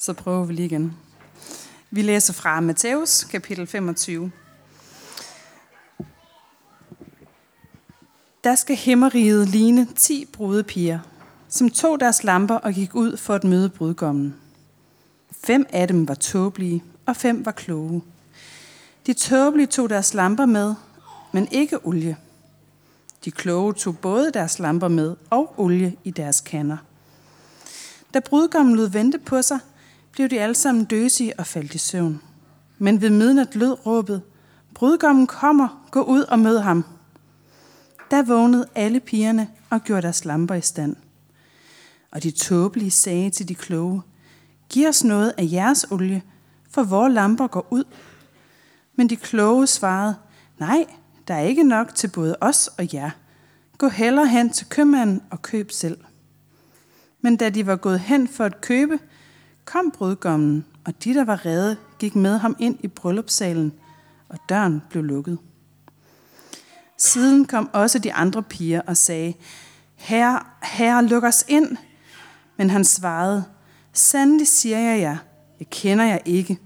Så prøver vi lige igen. Vi læser fra Matthæus, kapitel 25. Der skal himmeriget ligne ti brudepiger, som tog deres lamper og gik ud for at møde brudgommen. Fem af dem var tåbelige, og fem var kloge. De tåbelige tog deres lamper med, men ikke olie. De kloge tog både deres lamper med og olie i deres kander. Da brudgommen lod vente på sig, blev de alle sammen døsige og faldt i søvn. Men ved midnat lød råbet, brudgommen kommer, gå ud og mød ham. Da vågnede alle pigerne og gjorde deres lamper i stand. Og de tåbelige sagde til de kloge, giv os noget af jeres olie, for vores lamper går ud. Men de kloge svarede, nej, der er ikke nok til både os og jer. Gå hellere hen til købmanden og køb selv. Men da de var gået hen for at købe, kom brudgommen, og de, der var redde, gik med ham ind i bryllupssalen, og døren blev lukket. Siden kom også de andre piger og sagde, Herre, herre, luk os ind. Men han svarede, Sandelig siger jeg jer, jeg kender jer ikke.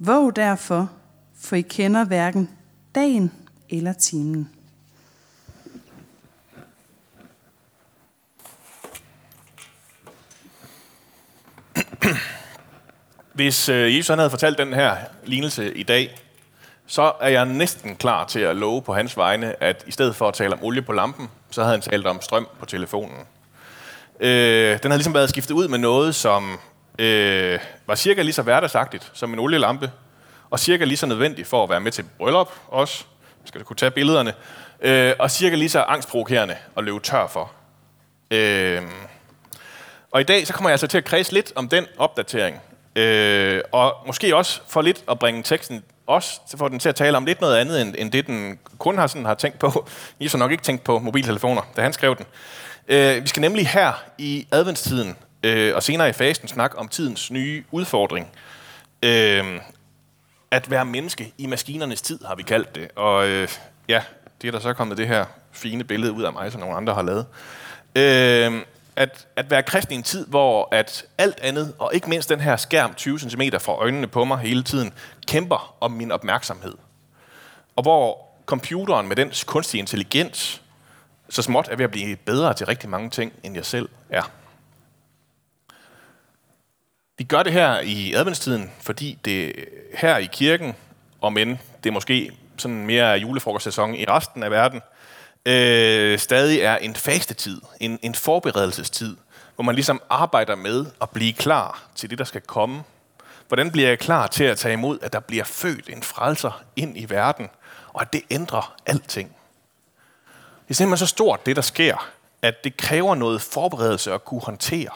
Våg derfor, for I kender hverken dagen eller timen. Hvis øh, Jesus han havde fortalt den her lignelse i dag, så er jeg næsten klar til at love på hans vegne, at i stedet for at tale om olie på lampen, så havde han talt om strøm på telefonen. Øh, den har ligesom været skiftet ud med noget, som øh, var cirka lige så hverdagsagtigt som en olielampe, og cirka lige så nødvendigt for at være med til bryllup også, skal kunne tage billederne, øh, og cirka lige så angstprovokerende at løbe tør for. Øh, og i dag så kommer jeg altså til at kredse lidt om den opdatering, øh, og måske også for lidt at bringe teksten også får den til at tale om lidt noget andet, end, end det den kun har, sådan, har tænkt på. I så nok ikke tænkt på mobiltelefoner, da han skrev den. Øh, vi skal nemlig her i adventstiden øh, og senere i fasten snakke om tidens nye udfordring. Øh, at være menneske i maskinernes tid, har vi kaldt det. Og øh, ja, det er der så kommet det her fine billede ud af mig, som nogle andre har lavet. Øh, at, at være kristen i en tid, hvor at alt andet, og ikke mindst den her skærm 20 cm fra øjnene på mig hele tiden, kæmper om min opmærksomhed. Og hvor computeren med dens kunstige intelligens så småt er ved at blive bedre til rigtig mange ting, end jeg selv er. Vi gør det her i adventstiden, fordi det her i kirken, og men det er måske sådan mere julefrokostsæson i resten af verden, øh, stadig er en fastetid, en, en forberedelsestid, hvor man ligesom arbejder med at blive klar til det, der skal komme. Hvordan bliver jeg klar til at tage imod, at der bliver født en frelser ind i verden, og at det ændrer alting? Det er simpelthen så stort, det der sker, at det kræver noget forberedelse at kunne håndtere.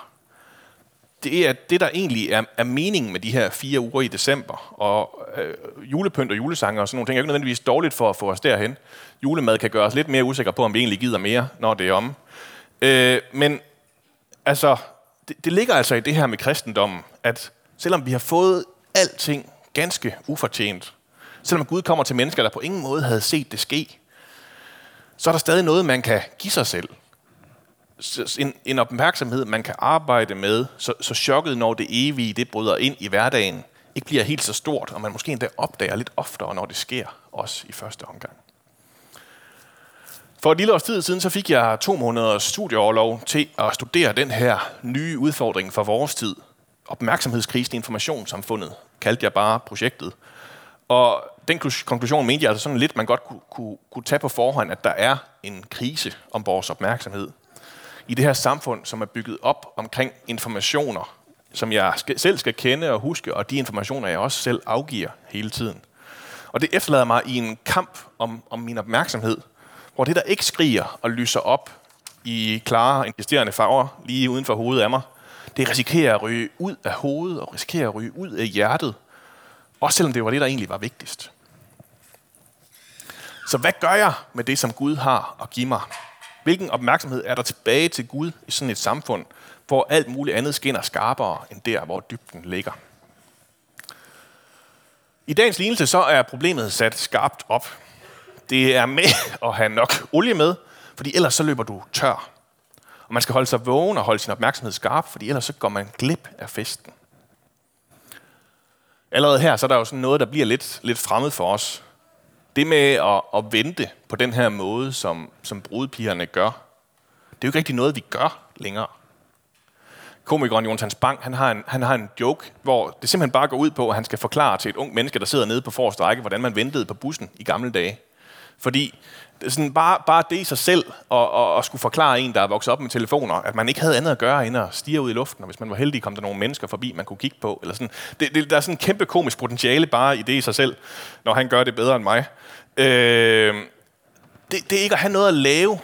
Det er det, der egentlig er, er meningen med de her fire uger i december. Og øh, julepynt og julesanger og sådan nogle ting er ikke nødvendigvis dårligt for at få os derhen. Julemad kan gøre os lidt mere usikre på, om vi egentlig gider mere, når det er om. Øh, men altså, det, det ligger altså i det her med kristendommen, at selvom vi har fået alting ganske ufortjent, selvom Gud kommer til mennesker, der på ingen måde havde set det ske, så er der stadig noget, man kan give sig selv. En, en opmærksomhed, man kan arbejde med, så, så chokket, når det evige det bryder ind i hverdagen, ikke bliver helt så stort, og man måske endda opdager lidt oftere, når det sker, også i første omgang. For et lille års tid siden, så fik jeg to måneders studieoverlov til at studere den her nye udfordring for vores tid. Opmærksomhedskrisen i informationssamfundet, kaldte jeg bare projektet. Og den konklusion mente jeg altså sådan lidt, man godt kunne, kunne, kunne tage på forhånd, at der er en krise om vores opmærksomhed. I det her samfund, som er bygget op omkring informationer, som jeg selv skal kende og huske, og de informationer, jeg også selv afgiver hele tiden. Og det efterlader mig i en kamp om, om min opmærksomhed, hvor det, der ikke skriger og lyser op i klare, insisterende farver lige uden for hovedet af mig, det risikerer at ryge ud af hovedet og risikerer at ryge ud af hjertet, også selvom det var det, der egentlig var vigtigst. Så hvad gør jeg med det, som Gud har at give mig? Hvilken opmærksomhed er der tilbage til Gud i sådan et samfund, hvor alt muligt andet skinner skarpere end der, hvor dybden ligger? I dagens lignelse så er problemet sat skarpt op. Det er med at have nok olie med, fordi ellers så løber du tør. Og man skal holde sig vågen og holde sin opmærksomhed skarp, fordi ellers så går man glip af festen. allerede her, så er der jo sådan noget, der bliver lidt, lidt fremmed for os. Det med at, at vente på den her måde, som, som brudepigerne gør, det er jo ikke rigtig noget, vi gør længere. Komikeren Jonathan Spang, han har, en, han har en joke, hvor det simpelthen bare går ud på, at han skal forklare til et ung menneske, der sidder nede på forreste række, hvordan man ventede på bussen i gamle dage. Fordi sådan bare, bare det i sig selv, og, og, og skulle forklare en, der er vokset op med telefoner, at man ikke havde andet at gøre end at stige ud i luften, og hvis man var heldig, kom der nogle mennesker forbi, man kunne kigge på. Eller sådan. Det, det, der er sådan en kæmpe komisk potentiale bare i det i sig selv, når han gør det bedre end mig. Øh, det, det er ikke at have noget at lave.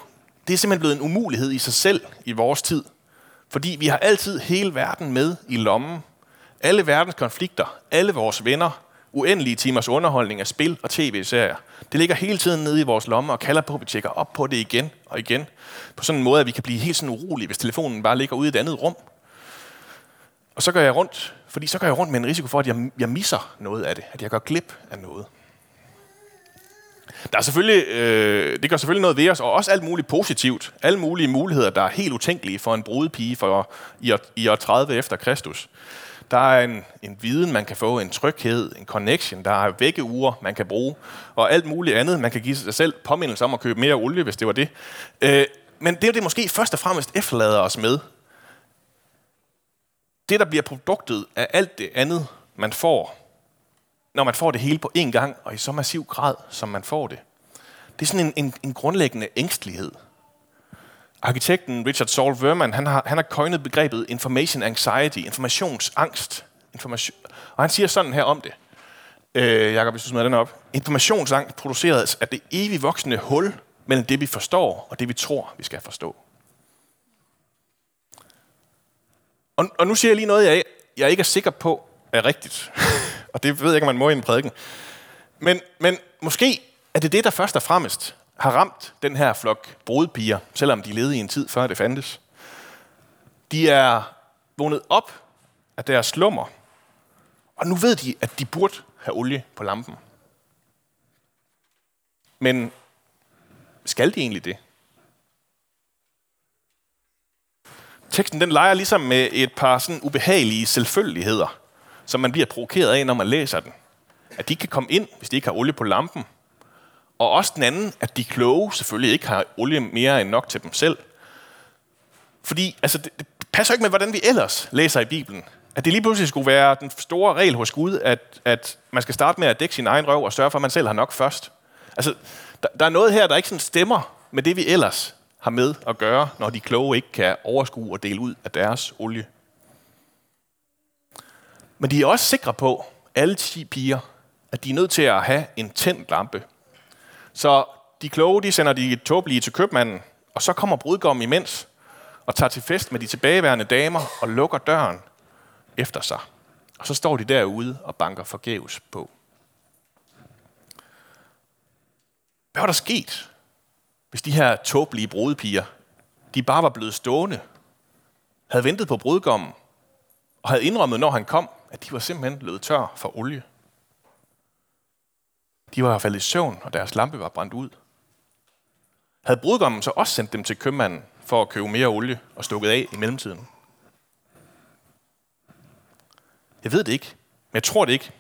Det er simpelthen blevet en umulighed i sig selv i vores tid. Fordi vi har altid hele verden med i lommen. Alle verdens konflikter, alle vores venner, uendelige timers underholdning af spil og tv-serier. Det ligger hele tiden nede i vores lomme og kalder på, at vi tjekker op på det igen og igen. På sådan en måde, at vi kan blive helt sådan urolige, hvis telefonen bare ligger ude i et andet rum. Og så går jeg rundt, fordi så går jeg rundt med en risiko for, at jeg, jeg misser noget af det. At jeg går glip af noget. Der er selvfølgelig, øh, det gør selvfølgelig noget ved os, og også alt muligt positivt. Alle mulige muligheder, der er helt utænkelige for en brudepige for, i, år, i år 30 efter Kristus. Der er en, en viden, man kan få, en tryghed, en connection, der er vækkeure, man kan bruge, og alt muligt andet. Man kan give sig selv påmindelse om at købe mere olie, hvis det var det. Øh, men det er det måske først og fremmest efterlader os med. Det, der bliver produktet af alt det andet, man får, når man får det hele på én gang, og i så massiv grad, som man får det. Det er sådan en, en, en grundlæggende ængstelighed. Arkitekten Richard Saul Verman, han har, han har coined begrebet information anxiety, informationsangst. Information, og han siger sådan her om det. Øh, Jakob, hvis du smider den op. Informationsangst produceres af det evigt voksende hul mellem det, vi forstår, og det, vi tror, vi skal forstå. Og, og nu siger jeg lige noget, jeg, jeg ikke er sikker på er rigtigt. og det ved jeg ikke, om man må i en prædiken. Men, men måske er det det, der først og fremmest har ramt den her flok brudpiger, selvom de levede i en tid, før det fandtes. De er vågnet op af deres slummer, og nu ved de, at de burde have olie på lampen. Men skal de egentlig det? Teksten den leger ligesom med et par sådan ubehagelige selvfølgeligheder, som man bliver provokeret af, når man læser den. At de kan komme ind, hvis de ikke har olie på lampen, og også den anden, at de kloge selvfølgelig ikke har olie mere end nok til dem selv. Fordi altså, det, det passer ikke med, hvordan vi ellers læser i Bibelen. At det lige pludselig skulle være den store regel hos Gud, at, at man skal starte med at dække sin egen røv og sørge for, at man selv har nok først. Altså, der, der er noget her, der ikke sådan stemmer med det, vi ellers har med at gøre, når de kloge ikke kan overskue og dele ud af deres olie. Men de er også sikre på, alle 10 piger, at de er nødt til at have en tændt lampe så de kloge, de sender de tåbelige til købmanden, og så kommer brudgommen imens og tager til fest med de tilbageværende damer og lukker døren efter sig. Og så står de derude og banker forgæves på. Hvad var der sket, hvis de her tåbelige brudepiger, de bare var blevet stående, havde ventet på brudgommen, og havde indrømmet, når han kom, at de var simpelthen blevet tør for olie? De var faldet i søvn, og deres lampe var brændt ud. Havde brudgommen så også sendt dem til købmanden for at købe mere olie og stukket af i mellemtiden? Jeg ved det ikke, men jeg tror det ikke.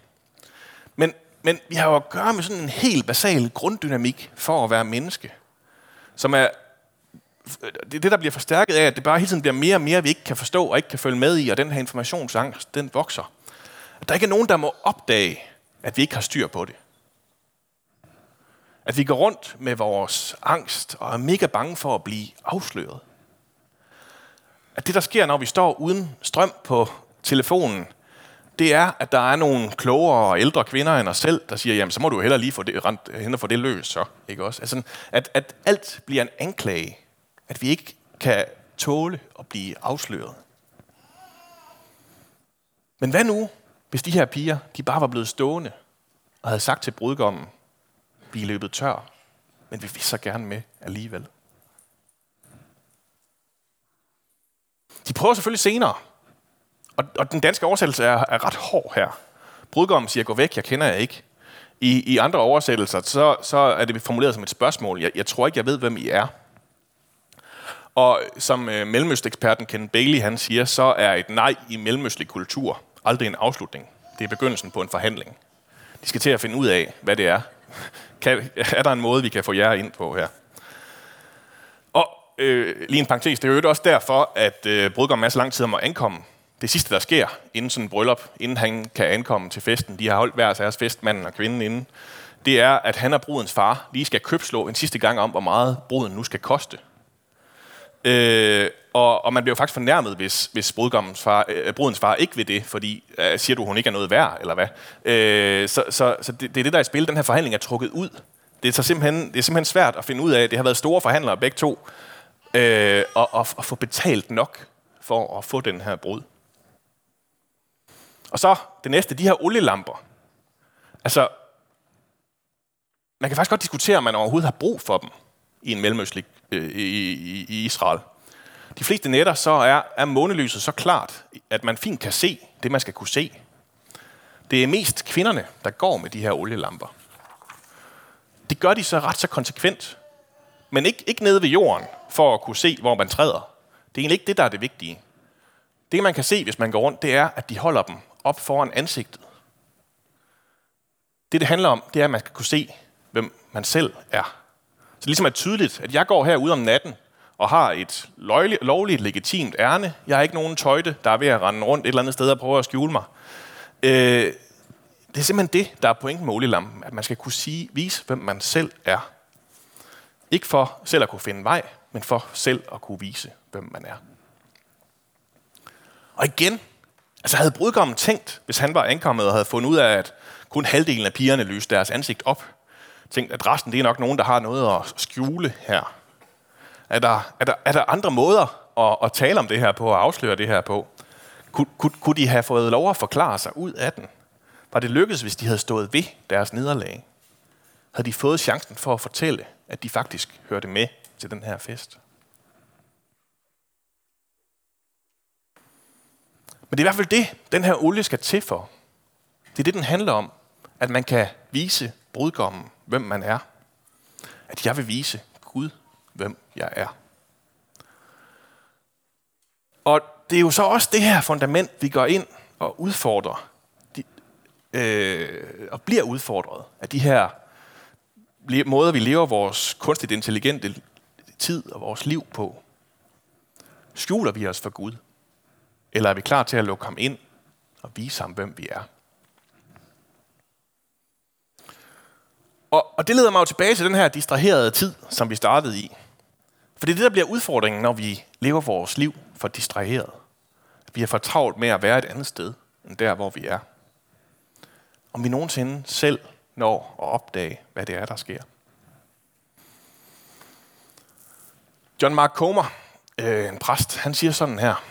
Men, men vi har jo at gøre med sådan en helt basal grunddynamik for at være menneske, som er det, det, der bliver forstærket af, at det bare hele tiden bliver mere og mere, vi ikke kan forstå og ikke kan følge med i, og den her informationsangst, den vokser. At der ikke er nogen, der må opdage, at vi ikke har styr på det. At vi går rundt med vores angst og er mega bange for at blive afsløret. At det, der sker, når vi står uden strøm på telefonen, det er, at der er nogle klogere og ældre kvinder end os selv, der siger, jamen så må du heller lige få det, rent, hen og få det løs, så. Ikke også? Altså, at, at alt bliver en anklage. At vi ikke kan tåle at blive afsløret. Men hvad nu, hvis de her piger, de bare var blevet stående og havde sagt til brudgommen, vi er løbet tør, men vi vil så gerne med alligevel. De prøver selvfølgelig senere, og, og den danske oversættelse er, er ret hård her. Brudgommen siger, gå væk, jeg kender jer ikke. I, i andre oversættelser, så, så er det formuleret som et spørgsmål. Jeg, jeg tror ikke, jeg ved, hvem I er. Og som øh, mellemøsteksperten Ken Bailey han siger, så er et nej i mellemøstlig kultur aldrig en afslutning. Det er begyndelsen på en forhandling. De skal til at finde ud af, hvad det er. Kan, er der en måde, vi kan få jer ind på her? Og øh, lige en parentes, det er jo også derfor, at øh, brudgommen er så lang tid om at ankomme. Det sidste, der sker inden sådan en bryllup, inden han kan ankomme til festen, de har holdt hver deres fest, manden og kvinden inden, det er, at han og brudens far lige skal købslå en sidste gang om, hvor meget bruden nu skal koste. Øh, og, og man bliver jo faktisk fornærmet, hvis, hvis brudgommens far, øh, brudens far ikke vil det, fordi øh, siger du, hun ikke er noget værd, eller hvad? Øh, så så, så det, det er det, der er i spil. Den her forhandling er trukket ud. Det er, så simpelthen, det er simpelthen svært at finde ud af. Det har været store forhandlere begge to, øh, og, og, og få betalt nok for at få den her brud. Og så det næste, de her olielamper. Altså, man kan faktisk godt diskutere, om man overhovedet har brug for dem i en mellemøstlig øh, i, i, i Israel. De fleste nætter så er, er månelyset så klart, at man fint kan se det, man skal kunne se. Det er mest kvinderne, der går med de her olielamper. Det gør de så ret så konsekvent, men ikke, ikke nede ved jorden, for at kunne se, hvor man træder. Det er egentlig ikke det, der er det vigtige. Det, man kan se, hvis man går rundt, det er, at de holder dem op foran ansigtet. Det, det handler om, det er, at man skal kunne se, hvem man selv er det ligesom er tydeligt, at jeg går herude om natten og har et lovligt, lovligt legitimt ærne. Jeg har ikke nogen tøjte, der er ved at rende rundt et eller andet sted og prøve at skjule mig. Øh, det er simpelthen det, der er pointen med olielampen, at man skal kunne sige, vise, hvem man selv er. Ikke for selv at kunne finde vej, men for selv at kunne vise, hvem man er. Og igen, altså havde brudgommen tænkt, hvis han var ankommet og havde fundet ud af, at kun halvdelen af pigerne lyste deres ansigt op, tænkt, at resten det er nok nogen, der har noget at skjule her. Er der, er der, er der andre måder at, at tale om det her på og afsløre det her på? Kun, kunne, kunne de have fået lov at forklare sig ud af den? Var det lykkedes, hvis de havde stået ved deres nederlag? Havde de fået chancen for at fortælle, at de faktisk hørte med til den her fest? Men det er i hvert fald det, den her olie skal til for. Det er det, den handler om. At man kan vise brudgommen, hvem man er. At jeg vil vise Gud, hvem jeg er. Og det er jo så også det her fundament, vi går ind og udfordrer, de, øh, og bliver udfordret af de her måder, vi lever vores kunstigt intelligente tid og vores liv på. Skjuler vi os for Gud? Eller er vi klar til at lukke ham ind og vise ham, hvem vi er? Og, og det leder mig jo tilbage til den her distraherede tid, som vi startede i. For det er det, der bliver udfordringen, når vi lever vores liv for distraheret. Vi er for travlt med at være et andet sted, end der, hvor vi er. Om vi nogensinde selv når at opdage, hvad det er, der sker. John Mark Comer, øh, en præst, han siger sådan her.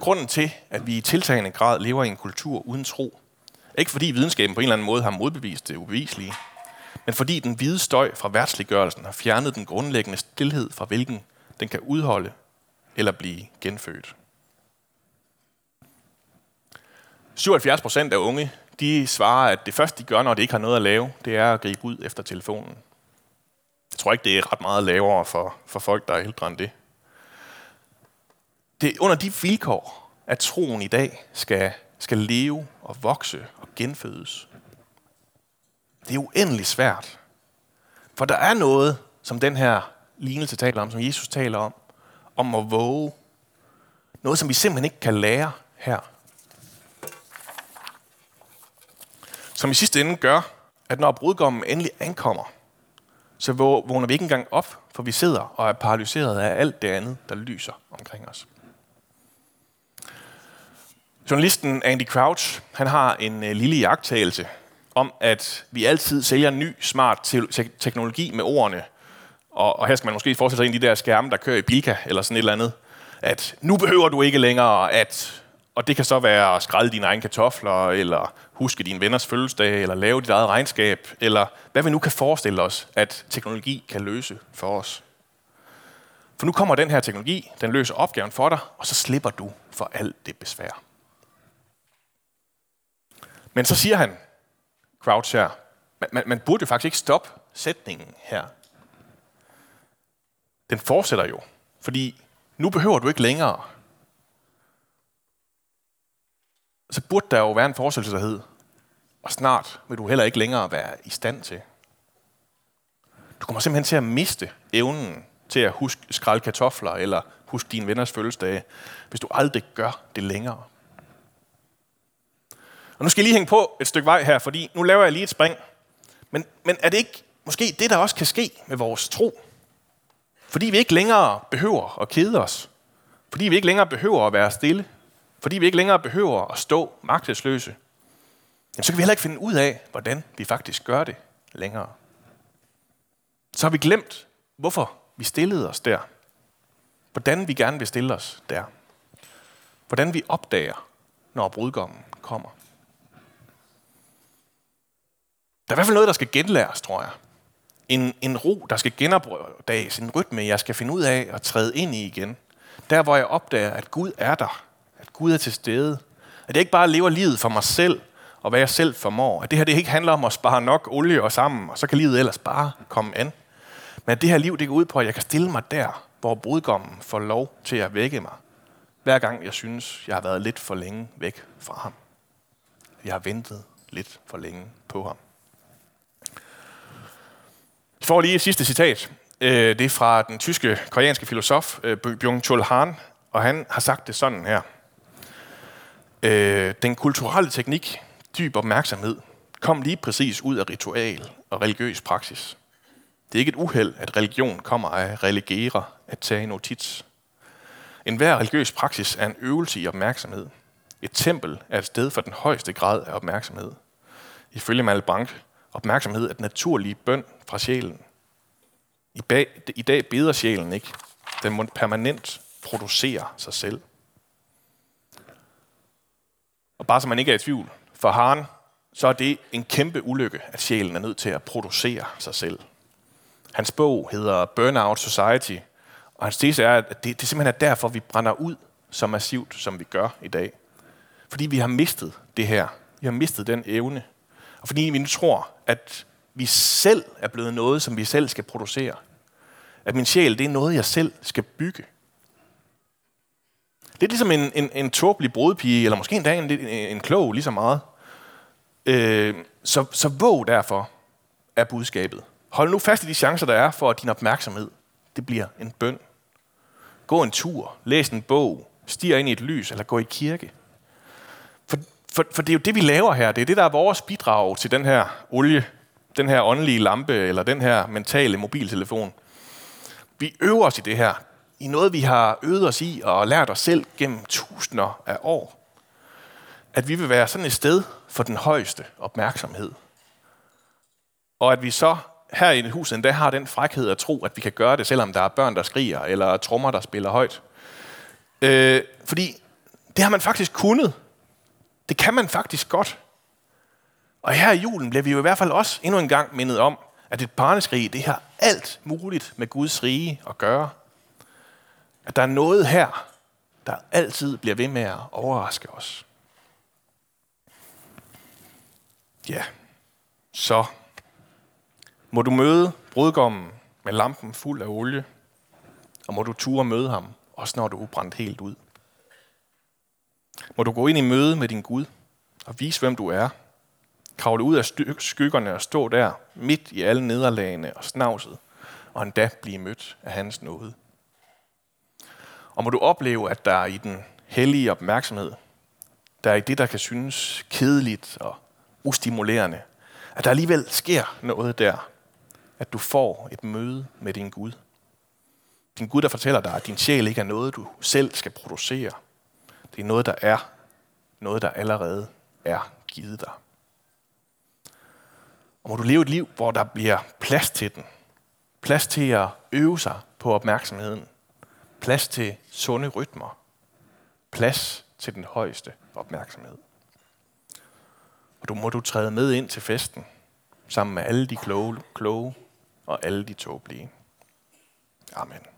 Grunden til, at vi i tiltagende grad lever i en kultur uden tro, ikke fordi videnskaben på en eller anden måde har modbevist det ubeviselige, men fordi den hvide støj fra værtsliggørelsen har fjernet den grundlæggende stillhed, fra hvilken den kan udholde eller blive genfødt. 77 procent af unge de svarer, at det første, de gør, når de ikke har noget at lave, det er at gribe ud efter telefonen. Jeg tror ikke, det er ret meget lavere for, for folk, der er ældre end det. Det er under de vilkår, at troen i dag skal skal leve og vokse genfødes. Det er uendelig svært. For der er noget, som den her lignelse taler om, som Jesus taler om, om at våge. Noget, som vi simpelthen ikke kan lære her. Som i sidste ende gør, at når brudgommen endelig ankommer, så vågner vi ikke engang op, for vi sidder og er paralyseret af alt det andet, der lyser omkring os. Journalisten Andy Crouch han har en øh, lille jagttagelse om, at vi altid sælger ny, smart te- teknologi med ordene. Og, og her skal man måske forestille sig en af de der skærme, der kører i Bilka eller sådan et eller andet. At nu behøver du ikke længere at... Og det kan så være at skrælle dine egne kartofler, eller huske dine venners fødselsdag, eller lave dit eget regnskab, eller hvad vi nu kan forestille os, at teknologi kan løse for os. For nu kommer den her teknologi, den løser opgaven for dig, og så slipper du for alt det besvær. Men så siger han, Crouch her, man, man, man burde jo faktisk ikke stoppe sætningen her. Den fortsætter jo, fordi nu behøver du ikke længere. så burde der jo være en forestillelseshed, og snart vil du heller ikke længere være i stand til. Du kommer simpelthen til at miste evnen til at huske skralde kartofler, eller huske dine venners fødselsdage, hvis du aldrig gør det længere. Og nu skal jeg lige hænge på et stykke vej her, fordi nu laver jeg lige et spring. Men, men er det ikke måske det, der også kan ske med vores tro? Fordi vi ikke længere behøver at kede os. Fordi vi ikke længere behøver at være stille. Fordi vi ikke længere behøver at stå magtesløse. Jamen, så kan vi heller ikke finde ud af, hvordan vi faktisk gør det længere. Så har vi glemt, hvorfor vi stillede os der. Hvordan vi gerne vil stille os der. Hvordan vi opdager, når brudgommen kommer. Der er i hvert fald noget, der skal genlæres, tror jeg. En, en ro, der skal genopdages, en rytme, jeg skal finde ud af at træde ind i igen. Der, hvor jeg opdager, at Gud er der. At Gud er til stede. At jeg ikke bare lever livet for mig selv, og hvad jeg selv formår. At det her det ikke handler om at spare nok olie og sammen, og så kan livet ellers bare komme an. Men at det her liv, det går ud på, at jeg kan stille mig der, hvor brudgommen får lov til at vække mig. Hver gang jeg synes, jeg har været lidt for længe væk fra ham. Jeg har ventet lidt for længe på ham. Jeg får lige et sidste citat. Øh, det er fra den tyske, koreanske filosof øh, Byung-Chul Han, og han har sagt det sådan her. Øh, den kulturelle teknik, dyb opmærksomhed, kom lige præcis ud af ritual og religiøs praksis. Det er ikke et uheld, at religion kommer af religere, at tage notits. En hver religiøs praksis er en øvelse i opmærksomhed. Et tempel er et sted for den højeste grad af opmærksomhed. Ifølge Malbranche Opmærksomhed er den naturlige bøn fra sjælen. I, bag, I dag beder sjælen ikke. Den må permanent producere sig selv. Og bare så man ikke er i tvivl, for Haren, så er det en kæmpe ulykke, at sjælen er nødt til at producere sig selv. Hans bog hedder Burnout Society, og hans tese er, at det, det simpelthen er derfor, vi brænder ud så massivt, som vi gør i dag. Fordi vi har mistet det her. Vi har mistet den evne og fordi vi nu tror, at vi selv er blevet noget, som vi selv skal producere. At min sjæl, det er noget, jeg selv skal bygge. Det er ligesom en, en, en tåbelig brudpige, eller måske endda en, en, en klog lige så meget. Øh, så, så våg derfor er budskabet. Hold nu fast i de chancer, der er for, at din opmærksomhed, det bliver en bøn. Gå en tur, læs en bog, stiger ind i et lys, eller gå i kirke. For, for det er jo det, vi laver her. Det er det, der er vores bidrag til den her olie, den her åndelige lampe, eller den her mentale mobiltelefon. Vi øver os i det her. I noget, vi har øvet os i og lært os selv gennem tusinder af år. At vi vil være sådan et sted for den højeste opmærksomhed. Og at vi så her i huset endda har den frækhed at tro, at vi kan gøre det, selvom der er børn, der skriger, eller trommer, der spiller højt. Øh, fordi det har man faktisk kunnet det kan man faktisk godt. Og her i julen bliver vi jo i hvert fald også endnu en gang mindet om, at et barneskrig, det har alt muligt med Guds rige at gøre. At der er noget her, der altid bliver ved med at overraske os. Ja, så må du møde brudgommen med lampen fuld af olie, og må du ture møde ham, også når du er brændt helt ud. Må du gå ind i møde med din Gud og vise, hvem du er. Kravle ud af skyggerne og stå der, midt i alle nederlagene og snavset, og endda blive mødt af hans nåde. Og må du opleve, at der i den hellige opmærksomhed, der er i det, der kan synes kedeligt og ustimulerende, at der alligevel sker noget der, at du får et møde med din Gud. Din Gud, der fortæller dig, at din sjæl ikke er noget, du selv skal producere, det er noget, der er. Noget, der allerede er givet dig. Og må du leve et liv, hvor der bliver plads til den. Plads til at øve sig på opmærksomheden. Plads til sunde rytmer. Plads til den højeste opmærksomhed. Og du må du træde med ind til festen, sammen med alle de kloge, kloge og alle de tåbelige. Amen.